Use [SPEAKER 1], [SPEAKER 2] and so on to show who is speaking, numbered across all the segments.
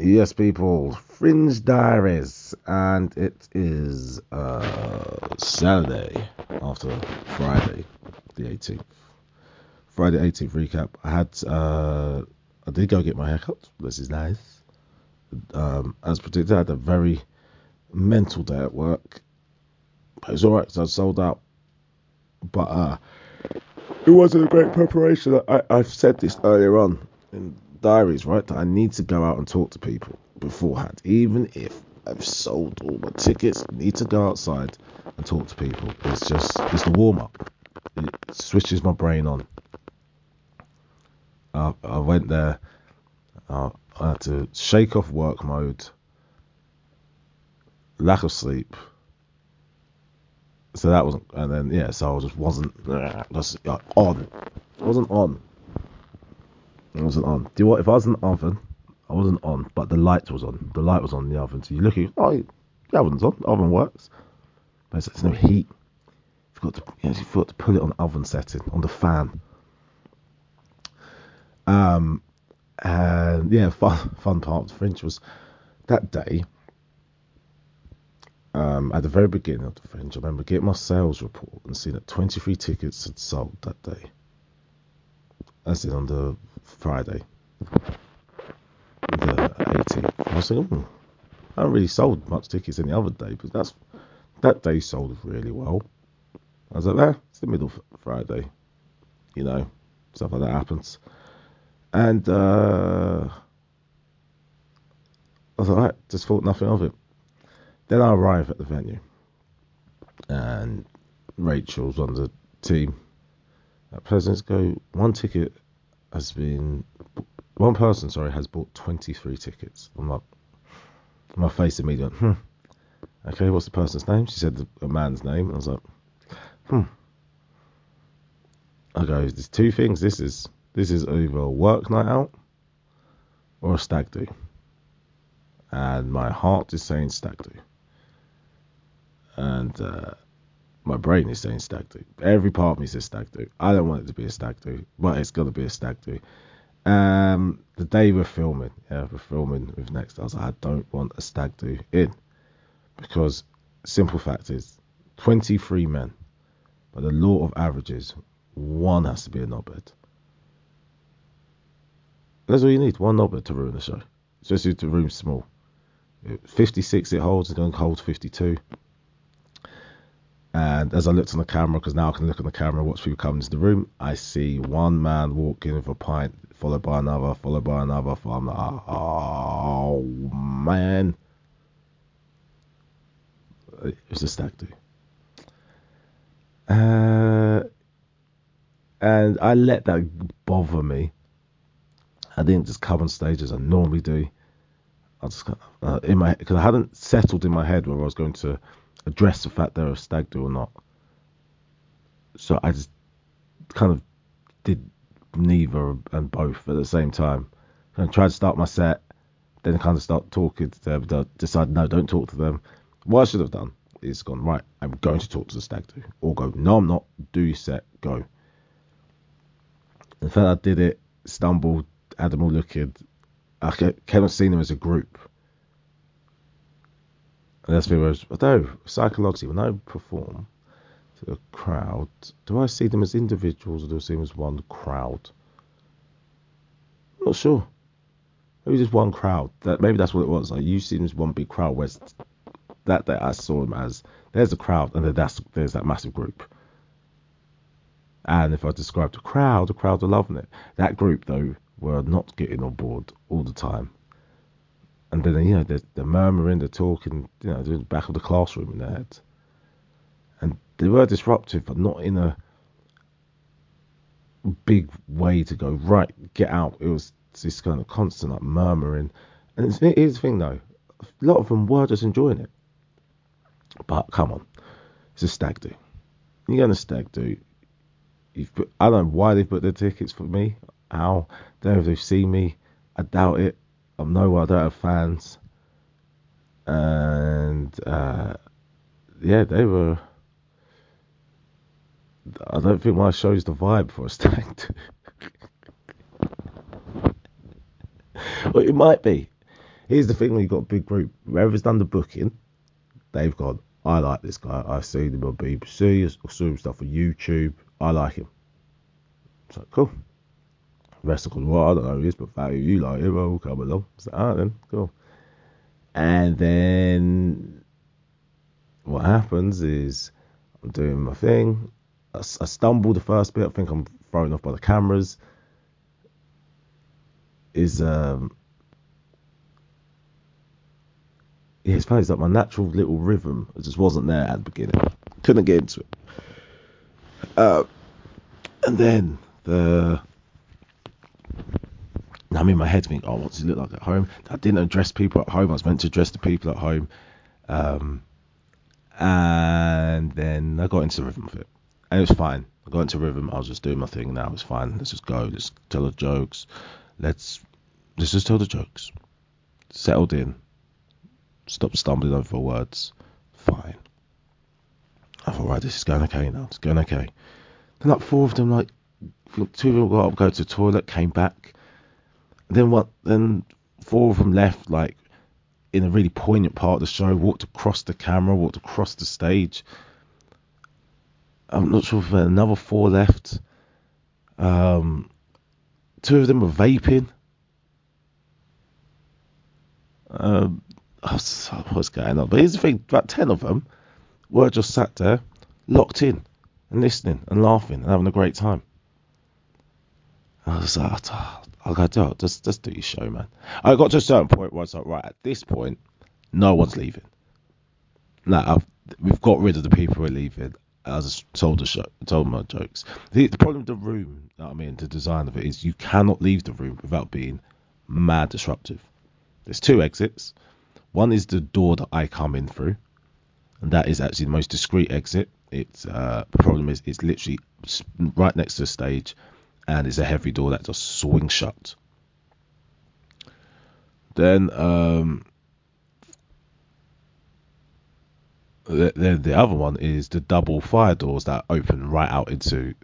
[SPEAKER 1] Yes, people, Fringe Diaries, and it is uh, Saturday after Friday, the 18th. Friday 18th recap. I had, uh, I did go get my haircut. This is nice. Um, as predicted, I had a very mental day at work. But it's alright because I sold out. But uh, it wasn't a great preparation. I, I've said this earlier on in diaries, right? That I need to go out and talk to people beforehand, even if I've sold all my tickets. Need to go outside and talk to people. It's just it's the warm up. It switches my brain on. Uh, I went there. Uh, I had to shake off work mode, lack of sleep. So that wasn't, and then yeah, so I just wasn't just like, on. I wasn't on. I wasn't on. Do you know what? If I was in the oven, I wasn't on, but the light was on. The light was on the oven. So you look at, oh, the oven's on. The oven works. But there's no heat. You've got to, you have got to put it on oven setting, on the fan. Um, and yeah, fun, fun part of the Fringe was that day. Um, at the very beginning of the Fringe, I remember getting my sales report and seeing that 23 tickets had sold that day. That's it on the Friday, the 18th. I was like, hmm, I haven't really sold much tickets any other day, but that's that day sold really well. I was like, eh, it's the middle Friday, you know, stuff like that happens. And uh, I was like, right, just thought nothing of it. Then I arrive at the venue, and Rachel's on the team. At Presidents Go, one ticket has been one person, sorry, has bought 23 tickets. I'm like, my face immediately, hmm. Okay, what's the person's name? She said the, a man's name. I was like, hmm. I go, there's two things. This is this is either a work night out or a stag do. And my heart is saying stag do. And uh, my brain is saying stag do. Every part of me says stag do. I don't want it to be a stag do, but it's gonna be a stag do. Um, the day we're filming, yeah, we're filming with Next. I was like, I don't want a stag do in because simple fact is, 23 men, by the law of averages, one has to be a knobhead. That's all you need, one knobhead to ruin the show, especially if the room's small. 56 it holds, it's going to hold 52. And as I looked on the camera, because now I can look on the camera watch people come into the room, I see one man walking with a pint, followed by another, followed by another. I'm like, oh man. It was a stag do. Uh, and I let that bother me. I didn't just come on stage as I normally do. I just uh, in my because I hadn't settled in my head whether I was going to address the fact they're a stag do or not. So I just kind of did neither and both at the same time. And tried to start my set, then kind of start talking to them. Decide no, don't talk to them. What I should have done is gone right. I'm going to talk to the stag do, or go. No, I'm not. Do your set. Go. In fact, I did it. Stumbled. Had them all looking. I of seen them as a group. And that's was, although psychologically, when I perform to a crowd, do I see them as individuals or do I see them as one crowd? I'm not sure. Maybe just one crowd. That maybe that's what it was. Like you see them as one big crowd. Whereas that that I saw them as there's a crowd and then that's there's that massive group. And if I describe the crowd, the crowd are loving it. That group though were not getting on board all the time. And then you know they're, they're murmuring, they're talking, you know, the back of the classroom in their heads. And they were disruptive, but not in a big way to go right, get out. It was this kind of constant like murmuring. And it's, here's the thing though, a lot of them were just enjoying it. But come on, it's a stag do. You're going to stag do. You've put, I don't know why they put their tickets for me. How? If they've seen me. I doubt it. I know I don't have fans. And uh, yeah, they were. I don't think my show's the vibe for a stag well, it might be. here's the thing: when you've got a big group, whoever's done the booking, they've gone. I like this guy. I've seen him on BBC. I've seen him stuff on YouTube. I like him. So cool. The rest of them, well, I don't know who he is, but value you like him. I'll come along. So, alright then, cool. And then what happens is I'm doing my thing. I, I stumble the first bit. I think I'm thrown off by the cameras. Is um yeah, it's funny. It's like my natural little rhythm. It just wasn't there at the beginning. Couldn't get into it. Uh, and then the I'm in my head thinking, oh, what does it look like at home? I didn't address people at home. I was meant to address the people at home. Um, and then I got into the rhythm of it. And it was fine. I got into rhythm. I was just doing my thing. Now it's fine. Let's just go. Let's tell the jokes. Let's let's just tell the jokes. Settled in. Stop stumbling over words. Fine. I thought, right, this is going okay now. It's going okay. Then like four of them, like two of them got up, go to the toilet, came back. Then what? Then four of them left, like in a really poignant part of the show. Walked across the camera, walked across the stage. I'm not sure if another four left. Um, two of them were vaping. Um, what's going on? But here's the thing: about ten of them were just sat there, locked in, and listening and laughing and having a great time. I was like, oh, I to just just do your show, man. I got to a certain point where I was like, right, at this point, no one's leaving. Now I've, we've got rid of the people who are leaving. I just told the show, told my jokes. The, the problem with the room, I mean, the design of it is you cannot leave the room without being mad disruptive. There's two exits. One is the door that I come in through, and that is actually the most discreet exit. It's uh, the problem is it's literally right next to the stage and it's a heavy door that just swings shut. Then um, the, the, the other one is the double fire doors that open right out into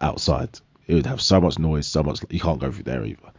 [SPEAKER 1] outside. It would have so much noise, so much you can't go through there either.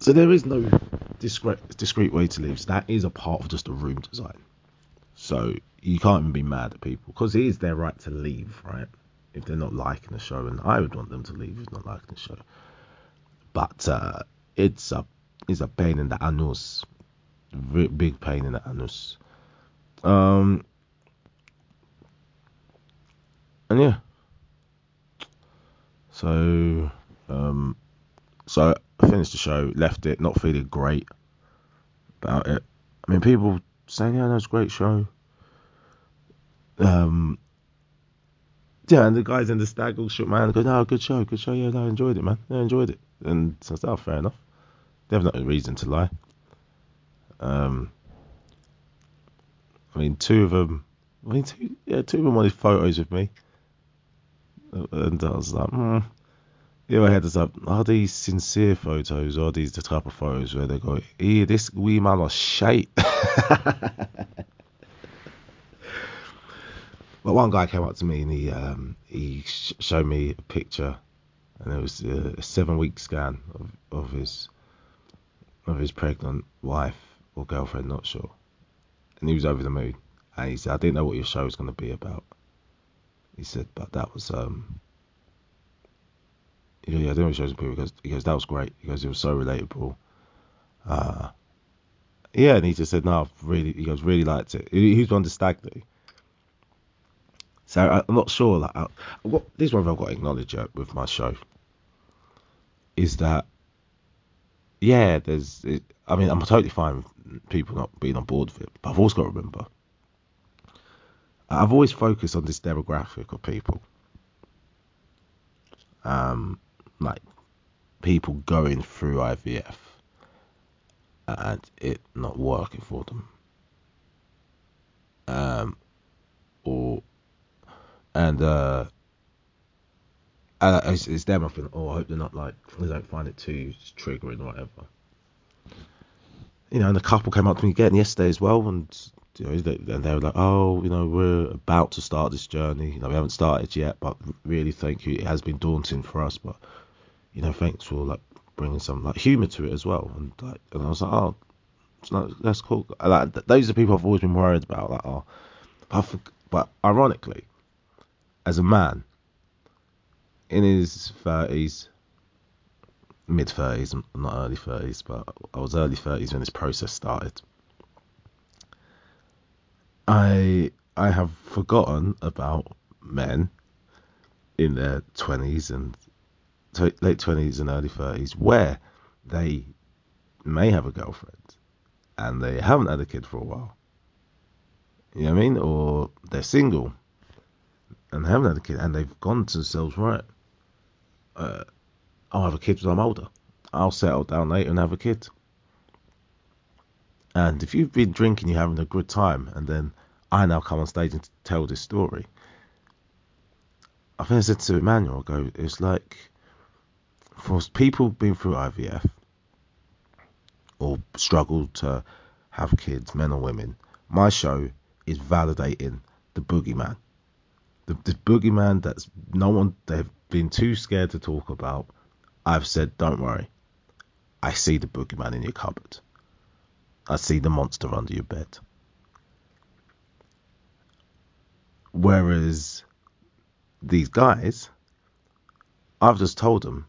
[SPEAKER 1] So there is no discreet discreet way to leave. So that is a part of just the room design. So you can't even be mad at people because it is their right to leave, right? If they're not liking the show, and I would want them to leave if not liking the show. But uh, it's a it's a pain in the anus, big pain in the anus. Um, and yeah, so um, so I finished the show, left it, not feeling great about it. I mean, people saying, "Yeah, that's a great show." Um, yeah, and the guys in the stag all shook my go, no, good show, good show, yeah, no, I enjoyed it, man, yeah, I enjoyed it. And so I said, oh, fair enough. They have no reason to lie. Um, I mean, two of them, I mean, two, yeah, two of them wanted photos with me. And I was like, hmm. Yeah, my head is up. Are these sincere photos or are these the type of photos where they go, yeah, this wee man was shite? But one guy came up to me and he um, he sh- showed me a picture, and it was a seven week scan of, of his of his pregnant wife or girlfriend, not sure. And he was over the moon. And he said, I didn't know what your show was going to be about. He said, but that was um. Yeah, yeah, I didn't know what your show was to because he goes, that was great. He goes, it was so relatable. Uh, yeah, and he just said, no, I've really, he goes, really liked it. He, he was on the stag do. So I'm not sure. Like, I, got, this is one I've got to acknowledge uh, with my show is that yeah, there's. It, I mean, I'm totally fine with people not being on board with it, but I've also got to remember. I've always focused on this demographic of people, um, like people going through IVF and it not working for them, um, and uh, uh it's, it's them. I think, oh, I hope they're not like they don't find it too triggering or whatever. You know, and the couple came up to me again yesterday as well, and you know, they, and they were like, oh, you know, we're about to start this journey. You know, we haven't started yet, but really, thank you. It has been daunting for us, but you know, thanks for like bringing some like humor to it as well. And like, and I was like, oh, that's cool. Like those are people I've always been worried about. Like, oh, but, but ironically, as a man in his thirties, mid thirties, not early thirties, but I was early thirties when this process started. I I have forgotten about men in their twenties and late twenties and early thirties where they may have a girlfriend and they haven't had a kid for a while. You know what I mean? Or they're single and haven't had a kid and they've gone to themselves, right, uh, I'll have a kid when I'm older. I'll settle down later and have a kid. And if you've been drinking, you're having a good time, and then I now come on stage and tell this story. I think I said to Emmanuel, I go, it's like for people being through IVF or struggled to have kids, men or women, my show is validating the boogeyman. The, boogeyman that's no one, they've been too scared to talk about. I've said, don't worry. I see the boogeyman in your cupboard. I see the monster under your bed. Whereas these guys, I've just told them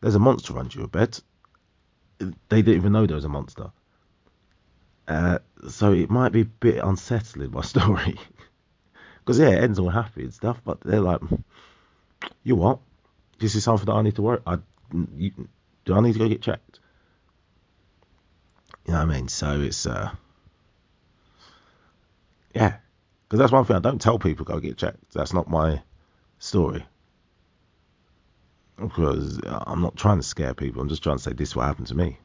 [SPEAKER 1] there's a monster under your bed. They didn't even know there was a monster. Uh, so it might be a bit unsettling, my story. Because, yeah, it ends all happy and stuff, but they're like, you what? This is something that I need to work. I, you, do I need to go get checked? You know what I mean? So it's, uh, yeah. Because that's one thing I don't tell people go get checked. That's not my story. Because I'm not trying to scare people. I'm just trying to say this is what happened to me.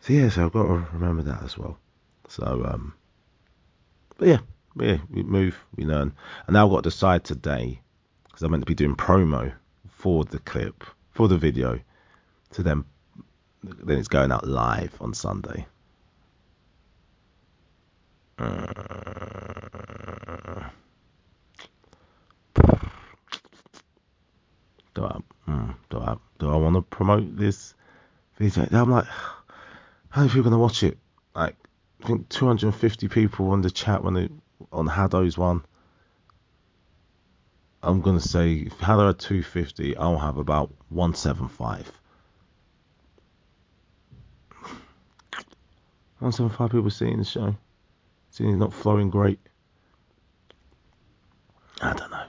[SPEAKER 1] So yeah, so I've got to remember that as well. So um, but yeah, yeah, we move, we learn, and now I've got to decide today because I'm meant to be doing promo for the clip for the video to then then it's going out live on Sunday. Uh, do I, do I, do I want to promote this video? I'm like, how many people are gonna watch it? Like, I think 250 people on the chat when they on Hado's one. I'm gonna say if Hado had 250, I'll have about 175. 175 people seeing the show. Seeing it's not flowing great. I don't know.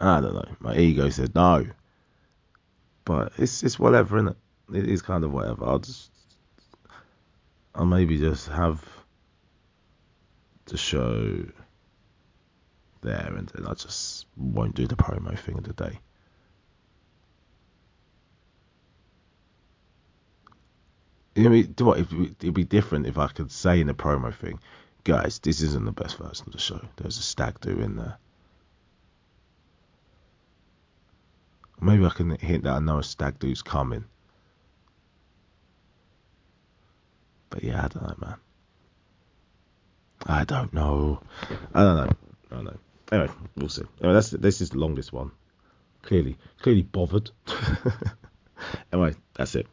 [SPEAKER 1] I don't know. My ego said no. But it's it's whatever, isn't it? It is kind of whatever. I'll just I'll maybe just have the show there and then I just won't do the promo thing of the day. Do what? It'd be different if I could say in the promo thing, guys, this isn't the best version of the show. There's a stag do in there. Maybe I can hint that I know a stag do's coming. But yeah, I don't know, man. I don't know. I don't know. I don't know. Anyway, we'll see. Anyway, that's this is the longest one. Clearly, clearly bothered. anyway, that's it.